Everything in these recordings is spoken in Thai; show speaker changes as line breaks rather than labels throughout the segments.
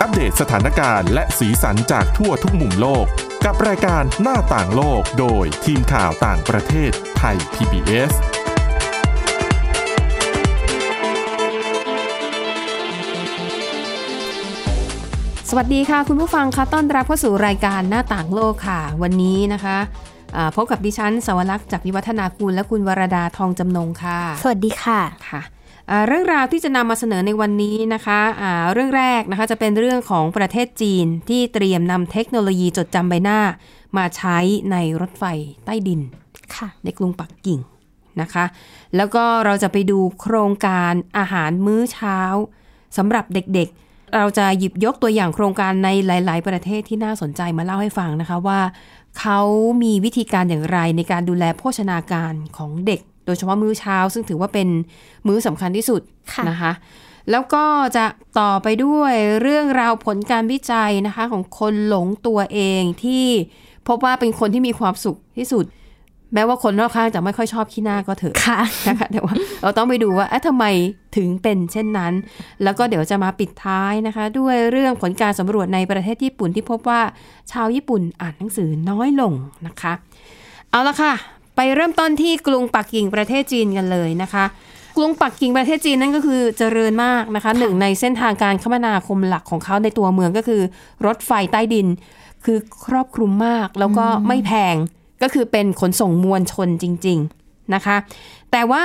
อัปเดตสถานการณ์และสีสันจากทั่วทุกมุมโลก กับรายการหน้าต่างโลกโดยทีมข่าวต่างประเทศไทย PBS
สวัสดีค่ะ คุณผู้ฟังคะต้อนรับเข้าสู่รายการหน้าต่างโลกค่ะ วันนี้นะคะอ่าพบกับดิฉันสวรักษ์จากวิวัฒนาคุณและคุณวรดาทองจำนงค่ะ
สวัสดีค่ะ
ค่ะอ่า เรื่องราวที่จะนำมาเสนอในวันนี้นะคะอ่าเรื่องแรกนะคะจะเป็นเรื่องของประเทศจีนที่เตรียมนำเทคโนโลยีจดจำใบหน้า มาใช้ในรถไฟใต้ดิน
ค่ะ
ในกรุงปักกิ่งนะคะ แล้วก็เราจะไปดูโครงการอาหารมื้อเช้าสำหรับเด็กๆ เราจะหยิบยกตัวอย่างโครงการในหลาย ๆ ประเทศที่น่าสนใจมาเล่าให้ฟังนะคะว่า เขามีวิธีการอย่างไรในการดูแลโภชนาการของเด็ก โดยเฉพาะมื้อเช้า ซึ่งถือว่าเป็นมื้อสำคัญที่สุด
ค่ะ
นะคะ แล้วก็จะต่อไปด้วยเรื่องราวผลการวิจัยนะคะ ของคนหลงตัวเองที่พบว่าเป็นคนที่มีความสุขที่สุด แม้ว่าคนรอบข้างจะไม่ค่อยชอบขี้หน้าก็เถอะ
ค่ะ
นะคะแต่ว่าเราต้องไปดูว่าเอ๊ะทำไมถึงเป็นเช่นนั้น แล้วก็เดี๋ยวจะมาปิดท้ายนะคะ ด้วยเรื่องผลการสำรวจในประเทศญี่ปุ่นที่พบว่าชาวญี่ปุ่นอ่านหนังสือน้อยลงนะคะ เอาละค่ะ ไปเริ่มต้นที่กรุงปักกิ่งประเทศจีนกันเลยนะคะ กรุงปักกิ่งประเทศจีนนั่นก็คือเจริญมากนะคะหนึ่งในเส้นทางการคมนาคมหลักของเขาในตัวเมืองก็คือ รถไฟใต้ดิน คือครอบคลุมมากแล้วก็ไม่แพงก็คือเป็นขนส่งมวลชนจริง ๆนะคะ แต่ว่า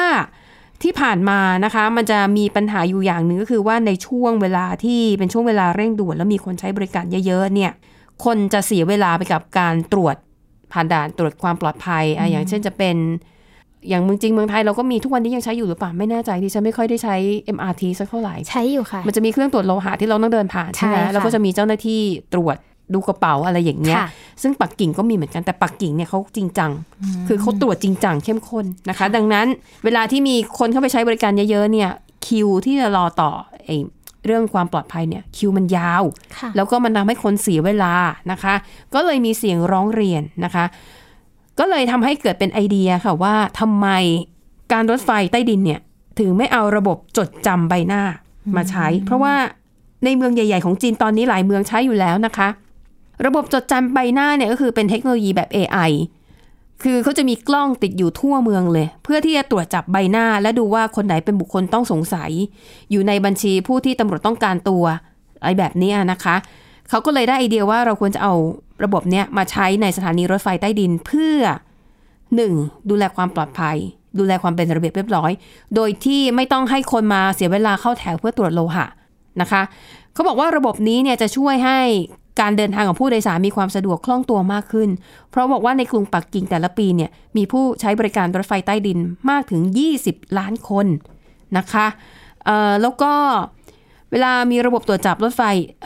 ที่ผ่านมานะคะมันจะมีปัญหาอยู่อย่างหนึ่งก็คือว่าในช่วงเวลาที่เป็นช่วงเวลาเร่งด่วนแล้วมีคนใช้บริการเยอะๆเนี่ยคนจะเสียเวลาไปกับการตรวจ ผ่านด่านตรวจความปลอดภัยอะอย่างเช่นจะเป็น อย่างเมืองจริงเมืองไทยเราก็มีทุกวันนี้ยังใช้อยู่หรือเปล่าไม่แน่ใจที่ฉันไม่ค่อยได้ใช้ MRT สักเท่าไหร่
ใช้อยู่ค่ะ
มันจะมีเครื่องตรวจโลหะที่เราต้องเดินผ่านใช่ไหม
ใช่ค่ะ
แล้วก็จะมีเจ้าหน้าที่ตรวจดูกระเป๋าอะไรอย่างเงี้ย
ค่ะ
ซึ่งปักกิ่งก็มีเหมือนกันแต่ปักกิ่งเนี่ยเขาจริงจัง คือเขาตรวจจริงจังเข้มข้นนะคะ ดังนั้นเวลาที่มีคนเข้าไปใช้บริการเยอะๆเนี่ยคิวที่จะรอต่อไอ้ เรื่องความปลอดภัยเนี่ยคิวมันยาว
ค่ะ
แล้วก็มันทำให้คนเสียเวลานะคะ ก็เลยมีเสียงร้องเรียนนะคะ ก็เลยทำให้เกิดเป็นไอเดียค่ะว่าทำไมการรถไฟใต้ดินเนี่ยถึงไม่เอาระบบจดจำใบหน้ามาใช้ เพราะว่าในเมืองใหญ่ ๆ ของจีนตอนนี้หลายเมืองใช้อยู่แล้วนะคะ ระบบจดจำใบหน้าเนี่ยก็คือเป็นเทคโนโลยีแบบ AI คือเขาจะมีกล้องติดอยู่ทั่วเมืองเลย เพื่อที่จะตรวจจับใบหน้า และดูว่าคนไหนเป็นบุคคลต้องสงสัย อยู่ในบัญชีผู้ที่ตำรวจต้องการตัวอะไรแบบนี้นะคะเขาก็เลยได้ไอเดียว่าเราควรจะเอาระบบเนี้ยมาใช้ในสถานีรถไฟใต้ดินเพื่อ 1. ดูแลความปลอดภัย ดูแลความเป็นระเบียบเรียบร้อย โดยที่ไม่ต้องให้คนมาเสียเวลาเข้าแถวเพื่อตรวจโลหะ นะคะเขาบอกว่าระบบนี้เนี่ยจะช่วยให้การเดินทางของผู้โดยสารมีความสะดวกคล่องตัวมากขึ้น เพราะบอกว่าในกรุงปักกิ่งแต่ละปีเนี่ยมีผู้ใช้บริการรถไฟใต้ดินมากถึง 20 ล้านคนนะคะแล้วก็เวลามีระบบตรวจจับรถไฟเ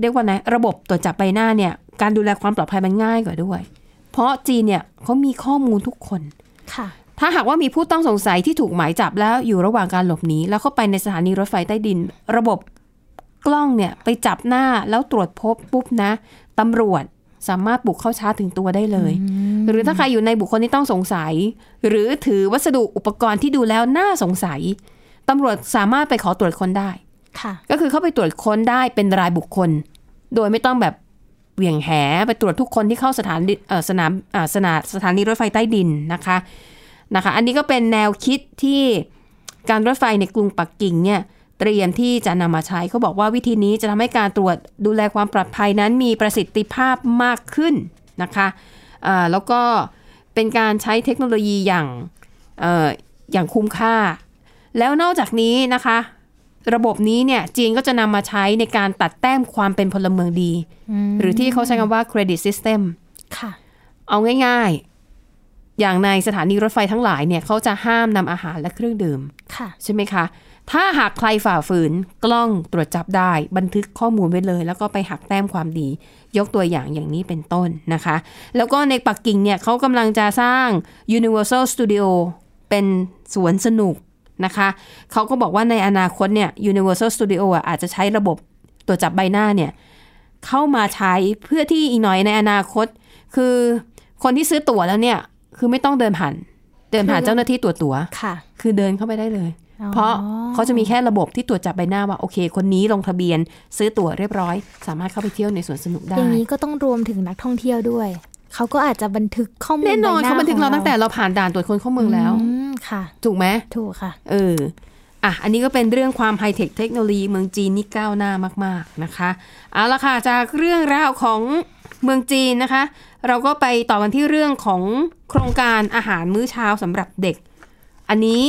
เรียกว่าไงระบบตรวจจับใบหน้าเนี่ยการดูแลความปลอดภัยมันง่ายกว่าด้วย เพราะจีนเนี่ยเขามีข้อมูลทุกคน
ค่ะ
ถ้าหากว่ามีผู้ต้องสงสัยที่ถูกหมายจับแล้วอยู่ระหว่างการหลบหนีแล้วเข้าไปในสถานีรถไฟใต้ดิน ระบบกล้องเนี่ยไปจับหน้าแล้วตรวจพบปุ๊บนะตำรวจสามารถบุกเข้าชาร์จถึงตัวได้เลย หรือถ้าใครอยู่ในบุคคลที่ต้องสงสัย หรือถือวัสดุอุปกรณ์ที่ดูแล้วน่าสงสัยตำรวจสามารถไปขอตรวจค้นได้
ค่ะ
ก็คือเข้าไปตรวจค้นได้เป็นรายบุคคล โดยไม่ต้องแบบเหวี่ยงแหไปตรวจทุกคนที่เข้าสถานดิเอ่อสนามอ่าสนามสถานีรถไฟใต้ดินนะคะ นะคะ อันนี้ก็เป็นแนวคิดที่การรถไฟในกรุงปักกิ่งเนี่ยเตรียมที่จะนำมาใช้เขาบอกว่าวิธีนี้จะทำให้การตรวจดูแลความปลอดภัยนั้นมีประสิทธิภาพมากขึ้นนะคะอ่าแล้วก็เป็นการใช้เทคโนโลยีอย่างเอ่ออย่างคุ้มค่า แล้วนอกจากนี้นะคะ ระบบนี้เนี่ยจีนก็จะนำมาใช้ในการตัดแต้มความเป็นพลเมืองดี หรือที่เขาใช้คำว่า credit system
ค่ะ
เอาง่ายๆ อย่างในสถานีรถไฟทั้งหลายเนี่ยเขาจะห้ามนำอาหารและเครื่องดื่ม
ค่ะ
ใช่ไหมคะ ถ้าหากใครฝ่าฝืนกล้องตรวจจับได้ บันทึกข้อมูลไว้เลย แล้วก็ไปหักแต้มความดี ยกตัวอย่างอย่างนี้เป็นต้นนะคะ แล้วก็ในปักกิ่งเนี่ยเขากำลังจะสร้าง Universal Studio เป็นสวนสนุกนะคะเขาก็บอกว่าในอนาคตเนี่ย Universal Studio อะอาจจะใช้ระบบตรวจจับใบหน้าเนี่ยเข้ามาใช้เพื่อที่อีกหน่อยในอนาคต คือคนที่ซื้อตั๋วแล้วเนี่ย คือไม่ต้องเดินผ่าน เดินผ่าน
คือ
เจ้าหน้าที่ตรวจตั๋ว
ค่ะ
คือเดินเข้าไปได้เลย เพราะเขาจะมีแค่ระบบที่ตรวจจับใบหน้าว่าโอเค คนนี้ลงทะเบียน ซื้อตั๋วเรียบร้อย สามารถเข้าไปเที่ยวในสวนสนุกได้
อย่างนี้ก็ต้องรวมถึงนักท่องเที่ยวด้วยเขาก็อาจจะบันทึกข้อมูล
แน่นอน
ให
เขาบันทึก
ข
เรา
อง
ตั้งแต่เราผ่านด่านตรวจคนเข้าเมืองแล้ว
อืมค่ะ
ถูกไหม
ถูกค่ะ
เอออะ อันนี้ก็เป็นเรื่องความไฮเทคเทคโนโลยีเมืองจีนนี่ก้าวหน้ามาก ๆ นะคะ เอาละค่ะ จากเรื่องราวของ เมืองจีนนะคะ เราก็ไปต่อกันที่เรื่องของโครงการอาหารมื้อเช้าสำหรับเด็ก อันนี้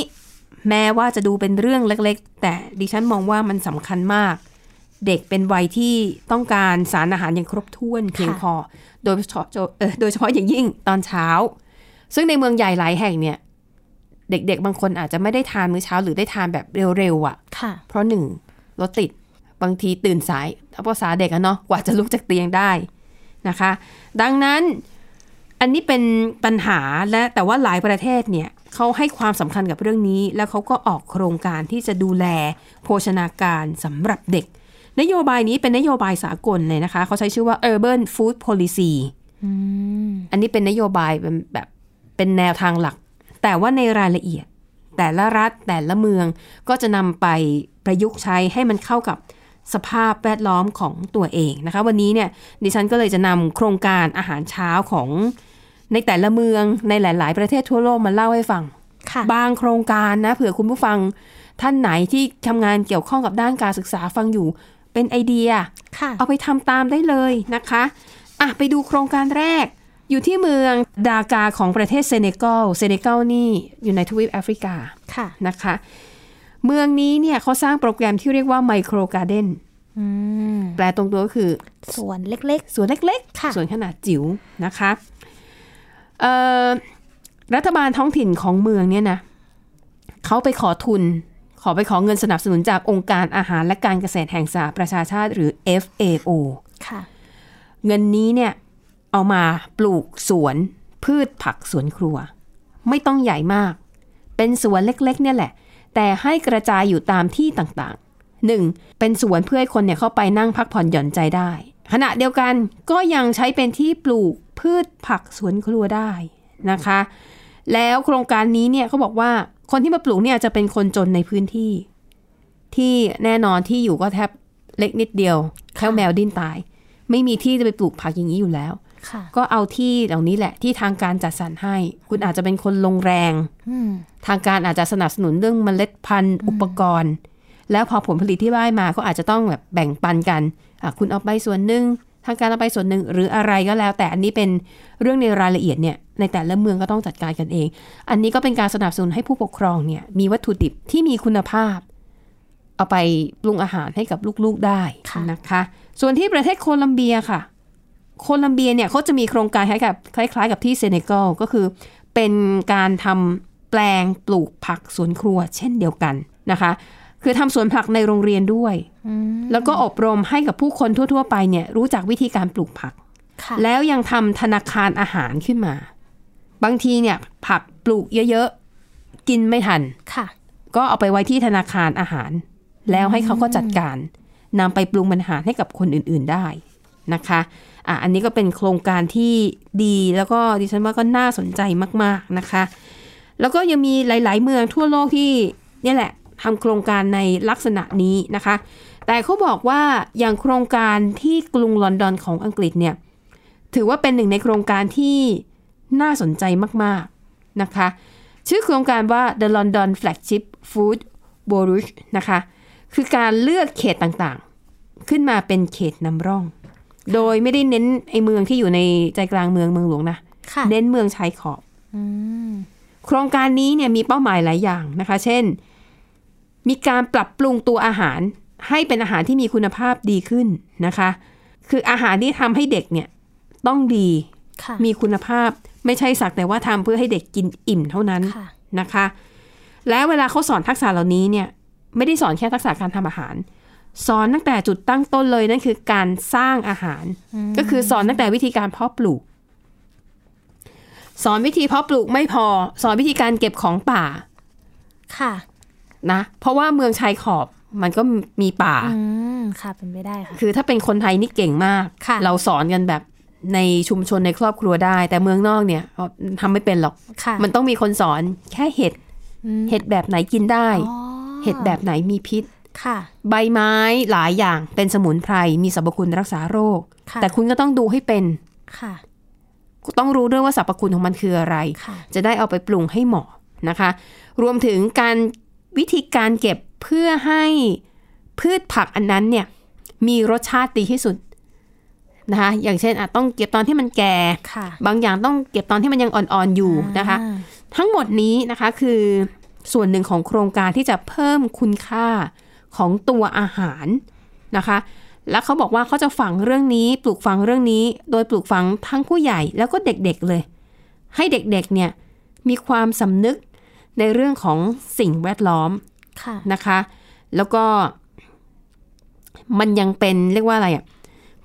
แม้ว่าจะดูเป็นเรื่องเล็กๆ แต่ดิฉันมองว่ามันสำคัญมาก เด็กเป็นวัยที่ต้องการสารอาหารอย่างครบถ้วนเพียงพอ โดยเฉพาะเอ่อโดยเฉพาะอย่างยิ่งตอนเช้า ซึ่งในเมืองใหญ่หลายแห่งเนี่ย เด็กๆ บางคนอาจจะไม่ได้ทานมื้อเช้า หรือได้ทานแบบเร็วๆอะ่ะ
ค่ะ
เพราะหนึ่งรถติดบางทีตื่นสายเอาภาษาเด็กอะเนาะกว่าจะลุกจากเตียงได้ นะคะ ดังนั้นอันนี้เป็นปัญหาและแต่ว่าหลายประเทศเนี่ยเขาให้ความสำคัญกับเรื่องนี้ แล้วเขาก็ออกโครงการที่จะดูแลโภชนาการสำหรับเด็ก นโยบายนี้เป็นนโยบายสากลเลยนะคะ เขาใช้ชื่อว่า Urban Food Policy
อืม
อันนี้เป็นนโยบายเป็นแบบเป็นแนวทางหลัก แต่ว่าในรายละเอียด แต่ละรัฐแต่ละเมืองก็จะนำไปประยุกต์ใช้ให้มันเข้ากับ สภาพแวดล้อมของตัวเองนะคะ วันนี้เนี่ยดิฉันก็เลยจะนำโครงการอาหารเช้าของในแต่ละเมืองในหลาย ๆ ประเทศทั่วโลกมาเล่าให้ฟัง
ค่ะ
บางโครงการนะเผื่อคุณผู้ฟังท่านไหนที่ทำงานเกี่ยวข้องกับด้านการศึกษาฟังอยู่ เป็นไอเดีย
ค่ะ
เอาไปทำตามได้เลยนะคะอะไปดูโครงการแรก อยู่ที่เมืองดากาของประเทศเซเนกัลเซเนกัลนี่อยู่ในทวีปแอฟริกา
ค่ะ
นะคะ เมืองนี้เนี่ยเขาสร้างโปรแกรมที่เรียกว่าไมโครการ์เด้น
อืม
แปลตรงตัวก็คือ
สวนเล็ก
สวนเล็ก
ค่ะ
ๆสวนขนาดจิ๋วนะคะเอ่อรัฐบาลท้องถิ่นของเมืองเนี่ยนะเขาไปขอทุน ขอไปขอเงินสนับสนุนจากองค์การอาหารและการเกษตรแห่งสหประชาชาติหรือ FAO
ๆค่ะ
เงินนี้เนี่ยเอามาปลูกสวนพืชผักสวนครัว ไม่ต้องใหญ่มาก เป็นสวนเล็ก ๆ เนี่ยแหละ แต่ให้กระจายอยู่ตามที่ต่างๆหนึ่งเป็นสวนเพื่อให้คนเนี่ยเข้าไปนั่งพักผ่อนหย่อนใจได้ ขณะเดียวกันก็ยังใช้เป็นที่ปลูกพืชผักสวนครัวได้นะคะ แล้วโครงการนี้เนี่ยเขาบอกว่าคนที่มาปลูกเนี่ยจะเป็นคนจนในพื้นที่ ที่แน่นอนที่อยู่ก็แทบเล็กนิดเดียวแค่แมวดิ้นตาย ไม่มีที่จะไปปลูกผักอย่างนี้อยู่แล้ว ก็เอาที่เหล่านี้แหละที่ทางการจัดสรรให้ คุณอาจจะเป็นคนลงแรง
อืม
ทางการอาจจะสนับสนุนเรื่องเมล็ดพันธุ์อุปกรณ์ แล้วพอผลผลิตที่ได้มาก็อาจจะต้องแบบแบ่งปันกันอะคุณเอาไปส่วนหนึ่งทางการเอาไปส่วนหนึ่งหรืออะไรก็แล้ว แต่อันนี้เป็นเรื่องในรายละเอียดเนี่ยในแต่ละเมืองก็ต้องจัดการกันเอง อันนี้ก็เป็นการสนับสนุนให้ผู้ปกครองเนี่ยมีวัตถุดิบที่มีคุณภาพ เอาไปปรุงอาหารให้กับลูกๆได้
ค่ะ
นะคะ ส่วนที่ประเทศโคลัมเบียค่ะ โคลัมเบียเนี่ยเขาจะมีโครงการคล้ายกับคล้าย ๆ กับที่เซเนกัลก็คือ เป็นการทำแปลงปลูกผักสวนครัวเช่นเดียวกันนะคะ คือทำสวนผักในโรงเรียนด้วย
อืม
แล้วก็อบรมให้กับผู้คนทั่ว ๆ ไปเนี่ยรู้จักวิธีการปลูกผัก
ค่ะ
แล้วยังทำธนาคารอาหารขึ้นมา บางทีเนี่ยผักปลูกเยอะๆ กินไม่ทัน
ค่ะ
ก็เอาไปไว้ที่ธนาคารอาหาร แล้วให้เขาก็จัดการนำไปปรุงอาหารให้กับคนอื่น ๆได้ นะคะอะอันนี้ก็เป็นโครงการที่ดีแล้วก็ดิฉันว่าก็น่าสนใจมาก ๆนะคะ แล้วก็ยังมีหลาย ๆ เมืองทั่วโลกที่นี่แหละทำโครงการในลักษณะนี้นะคะ แต่เขาบอกว่าอย่างโครงการที่กรุงลอนดอนของอังกฤษเนี่ยถือว่าเป็นหนึ่งในโครงการที่น่าสนใจมาก ๆนะคะ ชื่อโครงการว่า The London Flagship Food b o r u c h นะคะ คือการเลือกเขตต่างๆ ขึ้นมาเป็นเขตนำร่อง โดยไม่ได้เน้นไอเมืองที่อยู่ในใจกลางเมืองเมืองหลวงนะ
ค่ะ
เน้นเมืองชายขอบ
อืม
โครงการนี้เนี่ยมีเป้าหมายหลายอย่างนะคะ เช่น มีการปรับปรุงตัวอาหาร ให้เป็นอาหารที่มีคุณภาพดีขึ้นนะคะ คืออาหารที่ทำให้เด็กเนี่ยต้องดี
ค่ะ
มีคุณภาพไม่ใช่สักแต่ว่าทำเพื่อให้เด็กกินอิ่มเท่านั้น
ค่ะ
นะคะ แล้วเวลาเขาสอนทักษะเหล่านี้เนี่ย ไม่ได้สอนแค่ทักษะการทำอาหาร สอนตั้งแต่จุดตั้งต้นเลยนั่นคือการสร้างอาหาร ก็คือสอนตั้งแต่วิธีการเพาะปลูก สอนวิธีเพาะปลูกไม่พอ สอนวิธีการเก็บของป่า
ค่ะ
นะ เพราะว่าเมืองชายขอบมันก็มีป่า
อืมค่ะเป็นไปได้ค่ะ
คือถ้าเป็นคนไทยนี่เก่งมาก
ค่ะ
เราสอนกันแบบในชุมชนในครอบครัวได้ แต่เมืองนอกเนี่ยทำไม่เป็นหรอก
ค่ะ
มันต้องมีคนสอนแค่เห็ด
อืม
เห็ดแบบไหนกินได้
อ๋อ
เห็ดแบบไหนมีพิษ
ค่ะ
ใบไม้หลายอย่างเป็นสมุนไพรมีสรรพคุณรักษาโรค
ค่ะ
แต่คุณก็ต้องดูให้เป็น
ค่ะ
ต้องรู้ด้วยว่าสรรพคุณของมันคืออะไร
ค่ะ
จะได้เอาไปปรุงให้เหมาะนะคะ รวมถึงการวิธีการเก็บเพื่อให้พืชผักอันนั้นเนี่ย มีรสชาติดีที่สุดนะคะอย่างเช่นอาจต้องเก็บตอนที่มันแก่
ค่ะ
บางอย่างต้องเก็บตอนที่มันยังอ่อนๆอยู่นะคะ
อ่า
ทั้งหมดนี้นะคะคือส่วนหนึ่งของโครงการที่จะเพิ่มคุณค่า ของตัวอาหารนะคะ แล้วเขาบอกว่าเขาจะฝังเรื่องนี้ปลูกฝังเรื่องนี้ โดยปลูกฝังทั้งผู้ใหญ่แล้วก็เด็กๆเลย ให้เด็กๆเนี่ยมีความสำนึกในเรื่องของสิ่งแวดล้อม
ค่ะ
นะคะ แล้วก็มันยังเป็นเรียกว่าอะไรอะ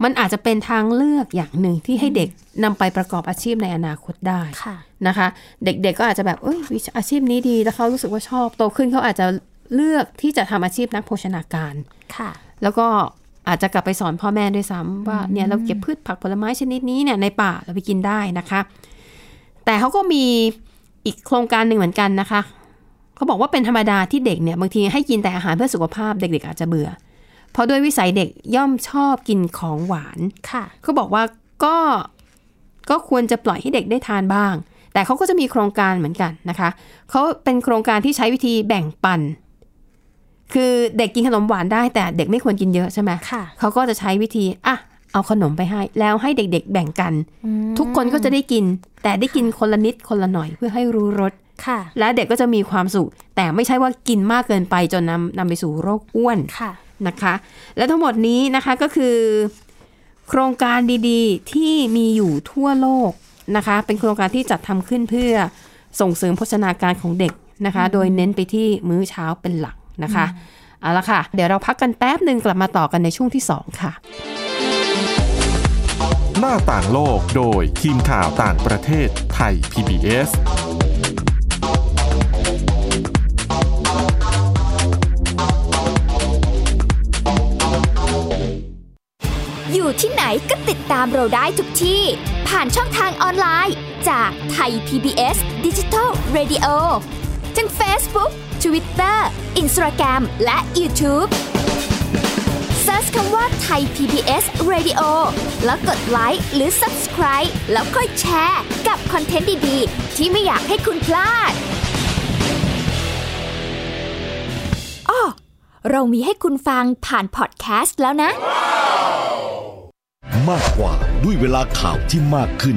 มันอาจจะเป็นทางเลือกอย่างหนึ่งที่ให้เด็กนำไปประกอบอาชีพในอนาคตได้
ค่ะ
นะคะ เด็กๆก็อาจจะแบบเอ้ยวิชาอาชีพนี้ดีแล้วเขารู้สึกว่าชอบโตขึ้นเขาอาจจะ เลือกที่จะทำอาชีพนักโภชนาการ
ค่ะ
แล้วก็อาจจะกลับไปสอนพ่อแม่ด้วยซ้ำว่าเนี่ยเราเก็บพืชผักผลไม้ชนิดนี้เนี่ยในป่าเราไปกินได้นะคะ แต่เขาก็มีอีกโครงการหนึ่งเหมือนกันนะคะเขาบอกว่าเป็นธรรมดาที่เด็กเนี่ยบางทีให้กินแต่อาหารเพื่อสุขภาพเด็กๆ อาจจะเบื่อ เพราะด้วยวิสัยเด็กย่อมชอบกินของหวาน
ค่ะ
เขาบอกว่าก็ก็ควรจะปล่อยให้เด็กได้ทานบ้าง แต่เขาก็จะมีโครงการเหมือนกันนะคะเขาเป็นโครงการที่ใช้วิธีแบ่งปัน คือเด็กกินขนมหวานได้แต่เด็กไม่ควรกินเยอะใช่ไหม
ค่ะ
เขาก็จะใช้วิธีอะเอาขนมไปให้ แล้วให้เด็กๆแบ่งกัน
อืม
ทุกคนก็จะได้กิน แต่ได้กินคนละนิดคนละหน่อยเพื่อให้รู้รส
ค่ะ
และเด็กก็จะมีความสุข แต่ไม่ใช่ว่ากินมากเกินไปจนนำนำไปสู่โรคอ้วน
ค่ะ
นะคะ และทั้งหมดนี้นะคะก็คือ โครงการดีๆ ที่มีอยู่ทั่วโลกนะคะ เป็นโครงการที่จัดทำขึ้นเพื่อส่งเสริมโภชนาการของเด็กนะคะ โดยเน้นไปที่มื้อเช้าเป็นหลัก นะคะเอาละค่ะ เดี๋ยวเราพักกันแป๊บหนึ่งกลับมาต่อกันในช่วงที่ 2 ค่ะ
หน้าต่างโลกโดยทีมข่าวต่างประเทศไทย PBS
อยู่ที่ไหนก็ติดตามเราได้ทุกที่ ผ่านช่องทางออนไลน์ จากไทย PBS Digital Radio ทั้ง Facebook Twitter Instagram และ YouTube Search คำว่าไทย PBS Radio แล้วกดไลค์หรือ Subscribe แล้วค่อยแชร์กับคอนเทนต์ดี ๆ ที่ไม่อยากให้คุณพลาดอ้อเรามีให้คุณฟังผ่านพอดแคสต์แล้วนะ
มากกว่าด้วยเวลาข่าวที่มากขึ้น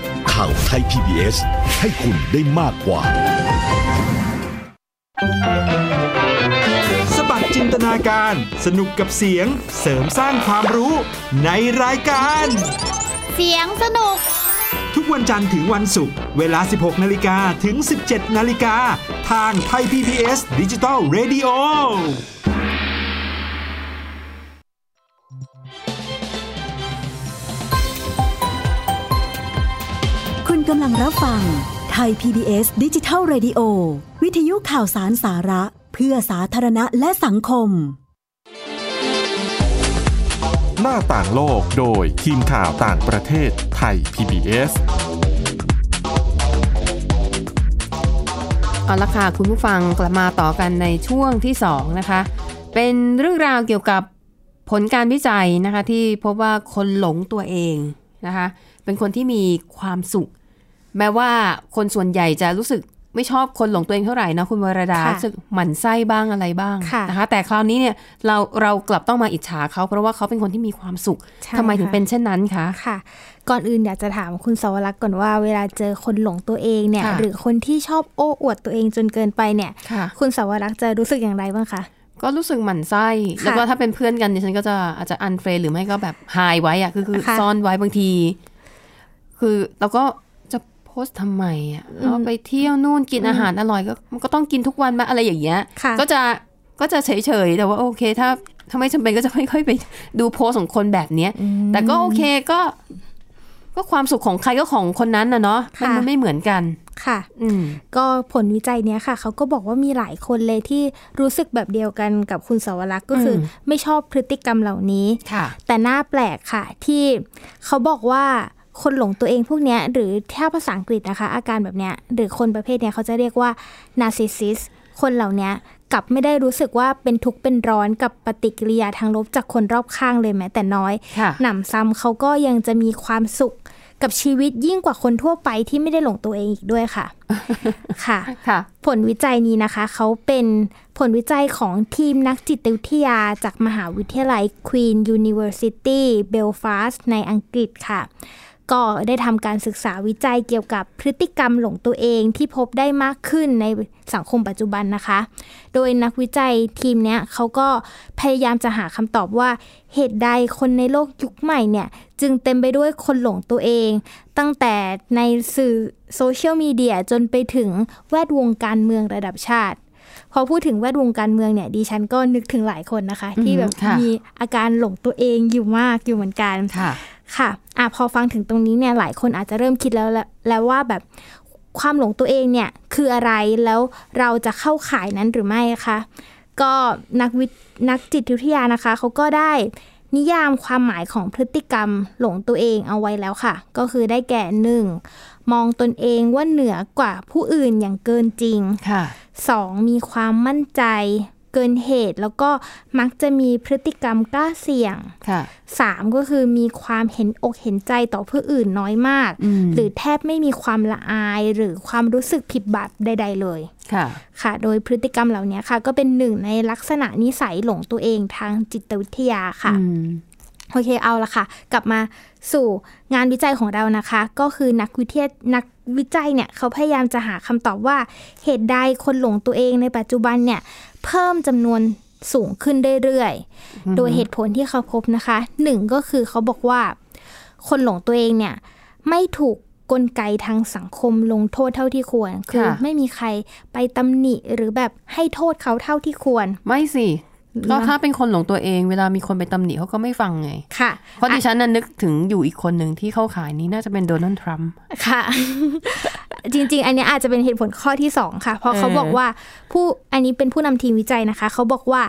ข่าวไทย PBS ให้คุณได้มากกว่า
สบัดจินตนาการ สนุกกับเสียง เสริมสร้างความรู้ในรายการ
เสียงสนุก
ทุกวันจันทร์ถึงวันศุกร์เวลา 16 นาฬิกาถึง 17 นาฬิกา ทางไทย PPS ดิจิตอล Radio
กำลังรับฟังไทย PBS ดิจิทัล Radio วิทยุข่าวสารสาระ เพื่อสาธารณะและสังคม
หน้าต่างโลกโดยทีมข่าวต่างประเทศไทย PBS
เอาละค่ะ คุณผู้ฟังกลับมาต่อกันในช่วงที่ 2 นะคะ เป็นเรื่องราวเกี่ยวกับผลการวิจัยนะคะ ที่พบว่าคนหลงตัวเองนะคะ เป็นคนที่มีความสุข แม้ว่าคนส่วนใหญ่จะรู้สึกไม่ชอบคนหลงตัวเองเท่าไหร่นะคุณวรดา
ค่ะ
รู้สึกหมั่นไส้บ้างอะไรบ้าง
ค่ะ
นะคะ แต่คราวนี้เนี่ยเราเรากลับต้องมาอิจฉาเขาเพราะว่าเขาเป็นคนที่มีความสุข
ใช่
ทำไมถึง
ค่ะ
เป็นเช่นนั้นคะ
ค่ะ ก่อนอื่นอยากจะถามคุณสวรักษ์ก่อนว่าเวลาเจอคนหลงตัวเองเนี่ย
ค่ะ
หรือคนที่ชอบโอ้อวดตัวเองจนเกินไปเนี่ย
ค่ะ
คุณสวรักษ์จะรู้สึกอย่างไรบ้างคะ
ก็รู้สึกหมั่นไส้
ค่ะ
แล้วก็ถ้าเป็นเพื่อนกันดิฉันก็จะอาจจะอันเฟรหรือไม่ก็แบบหายไว้อะคือคือ
ค่ะ
ซ่อนไว้บางที คือเราก็จะโพสต์ทำไมอะเราไปเที่ยวนู่นกินอาหารอร่อยก็มันก็ต้องกินทุกวันมาอะไรอย่างเงี้ย
ค่ะ
ก็จะก็จะเฉยๆแต่ว่าโอเคถ้าถ้าไม่จำเป็นก็จะไม่ค่อยไปดูโพสของคนแบบเนี้ย แต่ก็โอเคก็ ก็ความสุขของใครก็ของคนนั้นนะเนาะมัน
ค่ะ
มันไม่เหมือนกัน
ค่ะ
อืม
ก็ผลวิจัยเนี้ยค่ะ เขาก็บอกว่ามีหลายคนเลยที่รู้สึกแบบเดียวกันกับคุณสวรักษ์ก็คืออ
ม
ไม่ชอบพฤติกรรมเหล่านี้
ค่ะ
แต่น่าแปลกค่ะ ที่เขาบอกว่า คนหลงตัวเองพวกเนี้ยหรือถ้าภาษาอังกฤษนะคะ อาการแบบเนี้ยหรือคนประเภทเนี้ยเขาจะเรียกว่า narcissist คนเหล่าเนี้ยกลับไม่ได้รู้สึกว่าเป็นทุกข์เป็นร้อนกับปฏิกิริยาทางลบจากคนรอบข้างเลยแม้แต่น้อย
ค่ะ
หนำซ้ำเขาก็ยังจะมีความสุขกับชีวิตยิ่งกว่าคนทั่วไปที่ไม่ได้หลงตัวเองอีกด้วยค่ะ ค่ะ
ค่ะ
ผลวิจัยนี้นะคะ เขาเป็นผลวิจัยของทีมนักจิตวิทยาจากมหาวิทยาลัย Queen University Belfast ในอังกฤษค่ะ ก็ได้ทำการศึกษาวิจัยเกี่ยวกับพฤติกรรมหลงตัวเองที่พบได้มากขึ้นในสังคมปัจจุบันนะคะ โดยนักวิจัยทีมเนี้ยเขาก็พยายามจะหาคำตอบว่า เหตุใดคนในโลกยุคใหม่เนี่ย จึงเต็มไปด้วยคนหลงตัวเอง ตั้งแต่ในสื่อโซเชียลมีเดียจนไปถึงแวดวงการเมืองระดับชาติพอพูดถึงแวดวงการเมืองเนี่ยดิฉันก็นึกถึงหลายคนนะคะ ที่แบบ
ค่ะ
มีอาการหลงตัวเองอยู่มากอยู่เหมือนกัน
ค่ะ
ค่ะอะพอฟังถึงตรงนี้เนี่ยหลายคนอาจจะเริ่มคิดแล้วแหละแล้วว่าแบบความหลงตัวเองเนี่ยคืออะไรแล้วเราจะเข้าข่ายนั้นหรือไม่คะก็นักวิทนักจิตวิทยานะคะเขาก็ได้นิยามความหมายของพฤติกรรมหลงตัวเองเอาไว้แล้วค่ะ ก็คือได้แก่หนึ่งมองตนเองว่าเหนือกว่าผู้อื่นอย่างเกินจริง
ค่ะ
สองมีความมั่นใจ เกินเหตุ แล้วก็มักจะมีพฤติกรรมกล้าเสี่ยง
ค่ะ
สามก็คือมีความเห็นอกเห็นใจต่อผู้อื่นน้อยมาก
อืม
หรือแทบไม่มีความละอายหรือความรู้สึกผิดบาปใด ๆ เลย
ค่ะ
ค่ะ โดยพฤติกรรมเหล่านี้ค่ะ ก็เป็นหนึ่งในลักษณะนิสัยหลงตัวเองทางจิตวิทยาค่ะ
อืม
โอเคเอาละค่ะ กลับมาสู่งานวิจัยของเรานะคะ ก็คือนักวิทยานักวิจัยเนี่ยเขาพยายามจะหาคำตอบว่าเหตุใดคนหลงตัวเองในปัจจุบันเนี่ย เพิ่มจำนวนสูงขึ้นเรื่อยๆ โดยเหตุผลที่เขาพบนะคะหนึ่งก็คือเขาบอกว่า คนหลงตัวเองเนี่ย ไม่ถูกกลไกทางสังคมลงโทษเท่าที่ควร คือ
ค่ะ
ไม่มีใครไปตำหนิหรือแบบให้โทษเขาเท่าที่ควร
ไม่สิ ก็ถ้าเป็นคนหลงตัวเองเวลามีคนไปตำหนิเขาก็ไม่ฟังไง
ค่ะ
เพราะดิฉันน่ะนึกถึงอยู่อีกคนหนึ่งที่เข้าขายนี้น่าจะเป็นโดนัลด์ทรัมป์
ค่ะ จริง ๆ อันเนี้ยอาจจะเป็นเหตุผลข้อที่สองค่ะ เพราะ
เออ
เขาบอกว่าผู้อันนี้เป็นผู้นำทีมวิจัยนะคะ เขาบอกว่า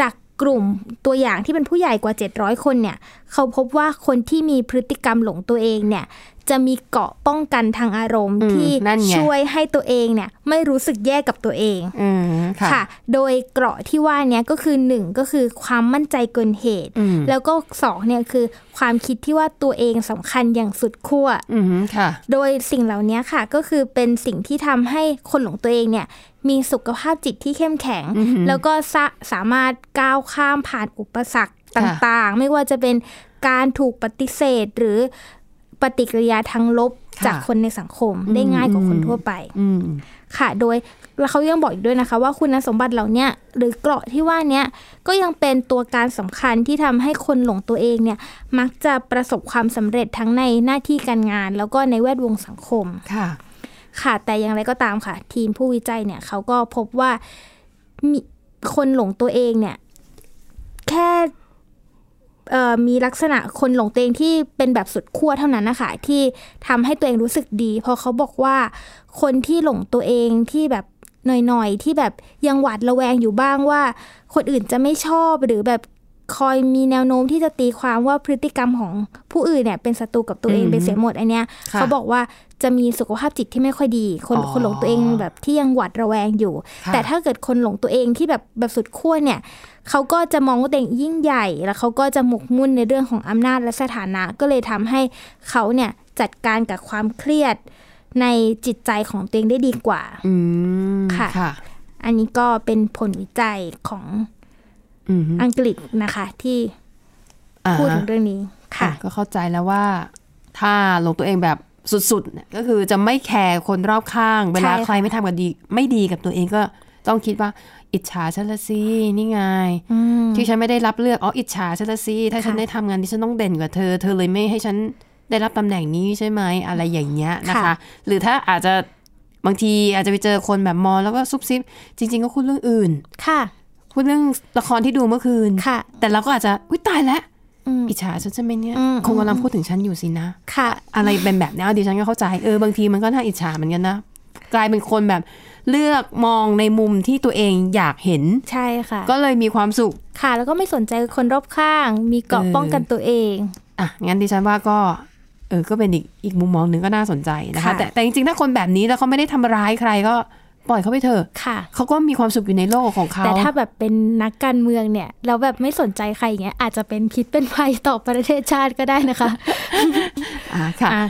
จากกลุ่มตัวอย่างที่เป็นผู้ใหญ่กว่า 700 คนเนี่ย เขาพบว่าคนที่มีพฤติกรรมหลงตัวเองเนี่ย จะมีเกราะป้องกันทางอารมณ์
อืม
ที่
นั่นไง
ช่วยให้ตัวเองเนี่ยไม่รู้สึกแย่กับตัวเอง
อืมค่ะ
ค่ะโดยเกราะที่ว่าเนี้ยก็คือหนึ่งก็คือความมั่นใจเกินเหตุ
อืม
แล้วก็สองเนี่ยคือความคิดที่ว่าตัวเองสำคัญอย่างสุดขั้ว
อืมค่ะ
โดยสิ่งเหล่านี้ค่ะก็คือเป็นสิ่งที่ทำให้คนหลงตัวเองเนี่ยมีสุขภาพจิตที่เข้มแข็ง
อือหือ
แล้วก็สะสามารถก้าวข้ามผ่านอุปสรรคต
ค่ะ่า
งๆ ไม่ว่าจะเป็นการถูกปฏิเสธหรือ ปฏิกิริยาทางลบ
ค่ะ
จากคนในสังคมได้ง่ายกว่าคนทั่วไป
อืม
ค่ะ โดยแล้วเขายังบอกอีกด้วยนะคะ ว่าคุณสมบัติเหล่าเนี้ยหรือเกราะที่ว่าเนี้ยก็ยังเป็นตัวการสำคัญที่ทำให้คนหลงตัวเองเนี่ย มักจะประสบความสำเร็จทั้งในหน้าที่การงาน แล้วก็ในแวดวงสังคม
ค่ะ
ค่ะ แต่อย่างไรก็ตามค่ะ ทีมผู้วิจัยเนี่ยเขาก็พบว่ามีคนหลงตัวเองเนี่ย แค่เอ่อ มีลักษณะคนหลงตัวเองที่เป็นแบบสุดขั้วเท่านั้นนะคะที่ทำให้ตัวเองรู้สึกดี เพราะเขาบอกว่าคนที่หลงตัวเองที่แบบหน่อยๆ ที่แบบยังหวาดระแวงอยู่บ้างว่า คนอื่นจะไม่ชอบหรือแบบ คอยมีแนวโน้มที่จะตีความว่าพฤติกรรมของผู้อื่นเนี่ยเป็นศัตรูกับตัวเอง
อืม
เป็นเสียหมดอันเนี้ย
ค่ะ
เขาบอกว่าจะมีสุขภาพจิตที่ไม่ค่อยดี คน
อ๋อ
คนหลงตัวเองแบบที่ยังหวาดระแวงอยู่
ค่ะ
แต่ถ้าเกิดคนหลงตัวเองที่แบบแบบสุดขั้วเนี่ยเขาก็จะมองว่าตัวเองยิ่งใหญ่ แล้วเขาก็จะหมกมุ่นในเรื่องของอำนาจและสถานะ ก็เลยทำให้เขาเนี่ยจัดการกับความเครียดในจิตใจของตัวเองได้ดีกว่า
อืม
ค่ะ
ค่ะ
อันนี้ก็เป็นผลวิจัยของ
อืม
อังกฤษนะคะ ที่
อ่า
พูดถึงเรื่องนี้ค่ะ
ก็เข้าใจแล้วว่า ถ้าหลงตัวเองแบบสุดๆเนี่ยก็คือจะไม่แคร์คนรอบข้าง เวลา
ใช่ค่ะ
ใครไม่ทำกันดี ไม่ดีกับตัวเองก็ต้องคิดว่า อิจฉาฉันละสินี่ไง
อืม
ที่ฉันไม่ได้รับเลือกอ๋ออิจฉาฉันละสิถ้า
ค่ะ
ฉันได้ทำงานที่ฉันต้องเด่นกว่าเธอ เธอเลยไม่ให้ฉันได้รับตำแหน่งนี้ใช่ไหมอะไรอย่างเงี้ยนะคะ
ค่ะ
หรือถ้าอาจจะบางทีอาจจะไปเจอคนแบบมองแล้วก็ซุบซิบจริง ๆ ก็คุยเรื่องอื่น
ค่ะ
พูดเรื่องละครที่ดูเมื่อคืน
ค่ะ
แต่เราก็อาจจะอุ้ยตายแล้ว
อืม
อิจฉาฉันใช่ไหมเนี่ย
อืม
คงกำลังพูดถึงฉันอยู่สินะ
ค่ะ
อะไรเป็นแบบนี้ดิฉันก็เข้าใจเออบางทีมันก็น่าอิจฉาเหมือนกันนะกลายเป็นคนแบบเลือกมองในมุมที่ตัวเองอยากเห็น
ใช่ค่ะ
ก็เลยมีความสุข
ค่ะ แล้วก็ไม่สนใจคนรอบข้าง มีเกราะ
เออ
ป้องกันตัวเอง
อะงั้นดิฉันว่าก็เออก็เป็นอีกอีกมุมมองหนึ่งก็น่าสนใจนะคะ
ค่ะ
แต่แต่จริงๆถ้าคนแบบนี้แล้วเขาไม่ได้ทำร้ายใครก็ ปล่อยเขาไปเถอะ
ค่ะ
เขาก็มีความสุขอยู่ในโลกของเขา
แต่ถ้าแบบเป็นนักการเมืองเนี่ย เราแบบไม่สนใจใครอย่างเงี้ย อาจจะเป็นพิษเป็นภัยต่อประเทศชาติก็ได้นะคะ
อ่าค่ะ
อะ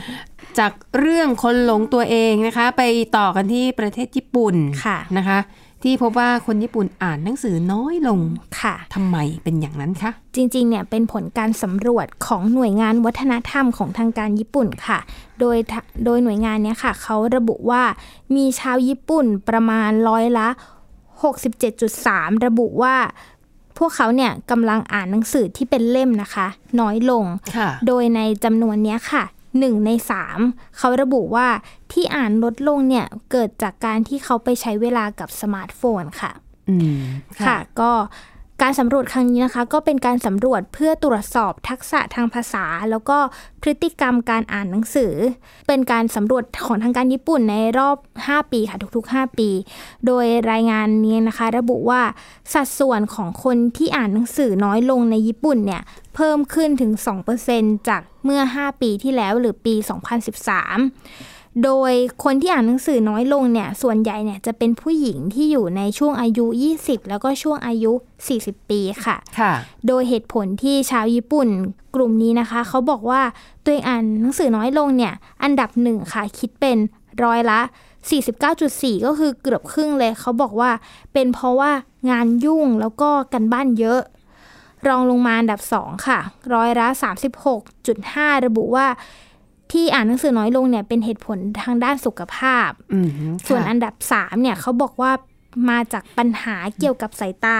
จากเรื่องคนหลงตัวเองนะคะ ไปต่อกันที่ประเทศญี่ปุ่น
ค่ะ
นะคะ ที่พบว่าคนญี่ปุ่นอ่านหนังสือน้อยลง
ค่ะ
ทำไมเป็นอย่างนั้นคะ
จริงๆ เนี่ยเป็นผลการสำรวจของหน่วยงานวัฒนธรรมของทางการญี่ปุ่นค่ะ โดยทะโดยหน่วยงานเนี้ยค่ะเขาระบุว่ามีชาวญี่ปุ่นประมาณร้อยละ 67.3 ระบุว่าพวกเขาเนี่ยกำลังอ่านหนังสือที่เป็นเล่มนะคะ น้อยลง
ค่ะ
โดยในจำนวนเนี้ยค่ะ หนึ่งในสามเขาระบุว่าที่อ่านลดลงเนี่ย เกิดจากการที่เขาไปใช้เวลากับสมาร์ทโฟนค่ะ
อืม
ค่ะ ก็ การสำรวจครั้งนี้นะคะก็เป็นการสำรวจเพื่อตรวจสอบทักษะทางภาษา แล้วก็พฤติกรรมการอ่านหนังสือ เป็นการสำรวจของทางการญี่ปุ่นในรอบ 5 ปีค่ะทุกๆ 5 ปี โดยรายงานนี้นะคะ ระบุว่าสัดส่วนของคนที่อ่านหนังสือน้อยลงในญี่ปุ่นเนี่ยเพิ่มขึ้นถึง 2%จากเมื่อ 5 ปีที่แล้วหรือปี 2013 โดยคนที่อ่านหนังสือน้อยลงเนี่ย ส่วนใหญ่เนี่ยจะเป็นผู้หญิงที่อยู่ในช่วงอายุ 20 แล้วก็ช่วงอายุ 40 ปีค่ะ
ค่ะ
โดยเหตุผลที่ชาวญี่ปุ่นกลุ่มนี้นะคะ เขาบอกว่าตัวเองอ่านหนังสือน้อยลงเนี่ย อันดับหนึ่งค่ะ คิดเป็นร้อยละ 49.4 ก็คือเกือบครึ่งเลย เขาบอกว่าเป็นเพราะว่างานยุ่งแล้วก็กันบ้านเยอะ รองลงมาอันดับ 2 ค่ะ ร้อยละ 36.5 ระบุว่า ที่อ่านหนังสือน้อยลงเนี่ยเป็นเหตุผลทางด้านสุขภาพ
อืม
ส่วน
ค่ะ
อันดับสามเนี่ยเขาบอกว่ามาจากปัญหาเกี่ยวกับสายตา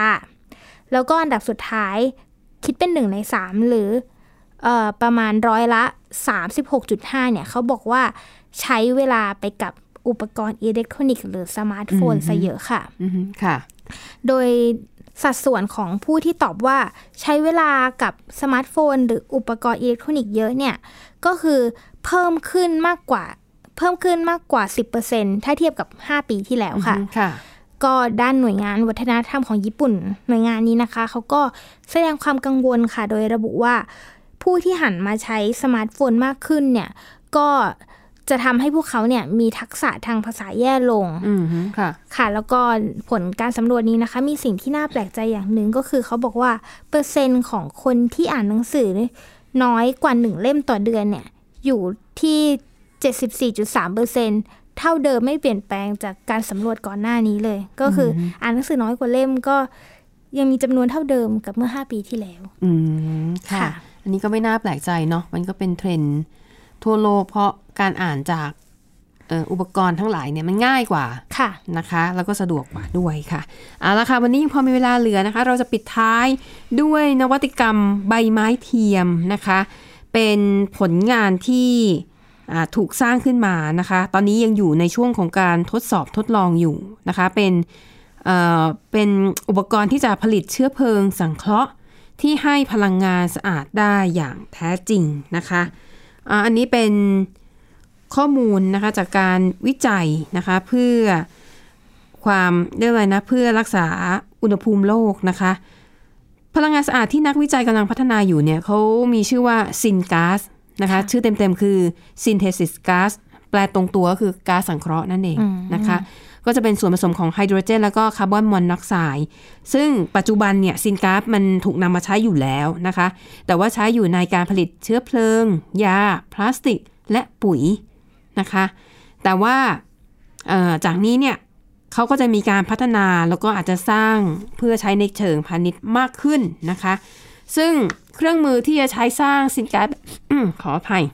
แล้วก็อันดับสุดท้ายคิดเป็นหนึ่งในสามหรือเอ่อประมาณร้อยละ 36.5เนี่ยเขาบอกว่าใช้เวลาไปกับอุปกรณ์อิเล็กทรอนิกส์หรือสมาร์ทโฟนซะเยอะค่ะ
อืมค่ะ
โดยสัดส่วนของผู้ที่ตอบว่าใช้เวลากับสมาร์ทโฟน หรืออุปกรณ์อิเล็กทรอนิกส์เยอะเนี่ย ก็คือ เพิ่มขึ้นมากกว่า เพิ่มขึ้นมากกว่า 10%ถ้าเทียบกับ 5 ปีที่แล้วค่ะ
อืมค่ะ
ก็ด้านหน่วยงานวัฒนธรรมของญี่ปุ่น หน่วยงานนี้นะคะเขาก็แสดงความกังวลค่ะ โดยระบุว่า ผู้ที่หันมาใช้สมาร์ทโฟนมากขึ้นเนี่ย ก็จะทำให้พวกเขาเนี่ยมีทักษะทางภาษาแย่ลง
อืมค่ะ
ค่ะ แล้วก็ผลการสำรวจนี้นะคะ มีสิ่งที่น่าแปลกใจอย่างหนึ่งก็คือเขาบอกว่า เปอร์เซ็นต์ของคนที่อ่านหนังสือน้อยกว่าหนึ่งเล่มต่อเดือนเนี่ย อยู่ที่ 74.3เปอร์เซ็นเท่าเดิมไม่เปลี่ยนแปลงจากการสำรวจก่อนหน้านี้เลย ก็คือออ่านหนังสือน้อยกว่าเล่มก็ยังมีจำนวนเท่าเดิมกับเมื่อ 5 ปีที่แล้ว
อืม ค่ะ
ค่ะ
อันนี้ก็ไม่น่าแปลกใจเนาะ มันก็เป็นเทรนด์ทั่วโลกเพราะการอ่านจากเอ่ออุปกรณ์ทั้งหลายเนี่ยมันง่ายกว่า
ค่ะ
นะคะ แล้วก็สะดวกกว่าด้วยค่ะเอาละค่ะ วันนี้ยังพอมีเวลาเหลือนะคะ เราจะปิดท้ายด้วยนวัตกรรมใบไม้เทียมนะคะ เป็นผลงานที่ถูกสร้างขึ้นมานะคะ ตอนนี้ยังอยู่ในช่วงของการทดสอบทดลองอยู่นะคะ เป็นเเป็นอุปกรณ์ที่จะผลิตเชื้อเพลิงสังเคราะห์ที่ให้พลังงานสะอาดได้อย่างแท้จริงนะคะอันนี้เป็นข้อมูลนะคะจากการวิจัยนะคะเพื่อความเรียกอะไรนะเพื่อรักษาอุณหภูมิโลกนะคะ พลังงานสะอาดที่นักวิจัยกำลังพัฒนาอยู่เนี่ยเขามีชื่อว่าซินก๊าซนะคะ ชื่อเต็มๆคือ synthesis gas แปลตรงตัวก็คือก๊าซสังเคราะห์นั่นเอง
อืม
นะคะ ก็จะเป็นส่วนผสมของไฮโดรเจน แล้วก็คาร์บอนมอนอกไซด์ซึ่งปัจจุบันเนี่ยซินก๊าซมันถูกนำมาใช้อยู่แล้วนะคะ แต่ว่าใช้อยู่ในการผลิตเชื้อเพลิง ยา พลาสติก และปุ๋ยนะคะ แต่ว่าเอ่อจากนี้เนี่ย เขาก็จะมีการพัฒนาแล้วก็อาจจะสร้างเพื่อใช้ในเชิงพาณิชย์มากขึ้นนะคะ ซึ่งเครื่องมือที่จะใช้สร้างสินค้าขออภัย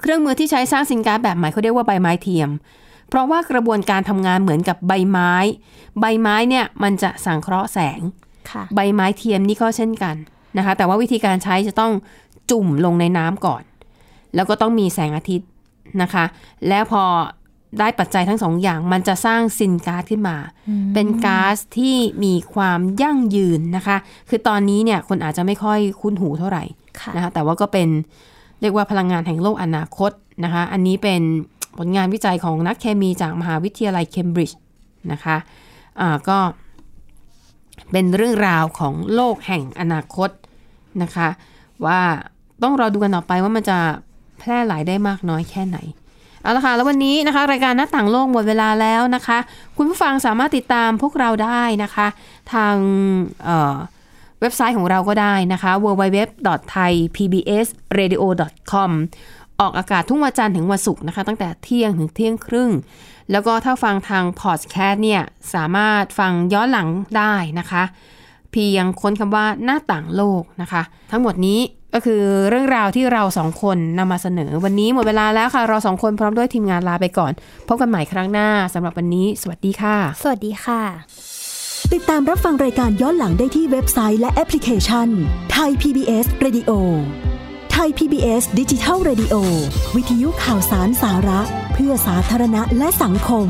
เครื่องมือที่ใช้สร้างสินค้าแบบใหม่เขาเรียกว่าใบไม้เทียม เพราะว่ากระบวนการทำงานเหมือนกับใบไม้ ใบไม้เนี่ยมันจะสังเคราะห์แสง
ค่ะ
ใบไม้เทียมนี่ก็เช่นกันนะคะ แต่ว่าวิธีการใช้จะต้องจุ่มลงในน้ำก่อน แล้วก็ต้องมีแสงอาทิตย์นะคะ แล้วพอ ได้ปัจจัยทั้งสองอย่าง มันจะสร้างซินก๊าซขึ้นมา เป็นก๊าซที่มีความยั่งยืนนะคะ คือตอนนี้เนี่ยคนอาจจะไม่ค่อยคุ้นหูเท่าไหร่
ค่ะ
นะคะแต่ว่าก็เป็นเรียกว่าพลังงานแห่งโลกอนาคตนะคะ อันนี้เป็นผลงานวิจัยของนักเคมีจากมหาวิทยาลัยเคมบริดจ์นะคะอ่าก็เป็นเรื่องราวของโลกแห่งอนาคตนะคะ ว่าต้องรอดูกันต่อไปว่ามันจะแพร่หลายได้มากน้อยแค่ไหน เอาละค่ะ แล้ววันนี้นะคะ รายการหน้าต่างโลกหมดเวลาแล้วนะคะ คุณผู้ฟังสามารถติดตามพวกเราได้นะคะ ทางเว็บไซต์ของเราก็ได้นะคะ www.thaipbsradio.com ออกอากาศทุกวันจันทร์ถึงวันศุกร์นะคะ ตั้งแต่เที่ยงถึงเที่ยงครึ่ง แล้วก็ถ้าฟังทางพอดแคสต์เนี่ย สามารถฟังย้อนหลังได้นะคะ เพียงค้นคำว่าหน้าต่างโลกนะคะ ทั้งหมดนี้ ก็คือเรื่องราวที่เราสองคนนำมาเสนอวันนี้หมดเวลาแล้วค่ะ เราสองคนพร้อมด้วยทีมงานลาไปก่อน พบกันใหม่ครั้งหน้าสำหรับวันนี้ สวัสดีค่ะ
สวัสดีค่ะ
ติดตามรับฟังรายการย้อนหลังได้ที่เว็บไซต์และแอปพลิเคชันไทย PBS Radio ไทย PBS ดิจิทัล Radio วิทยุข่าวสารสาระ เพื่อสาธารณะและสังคม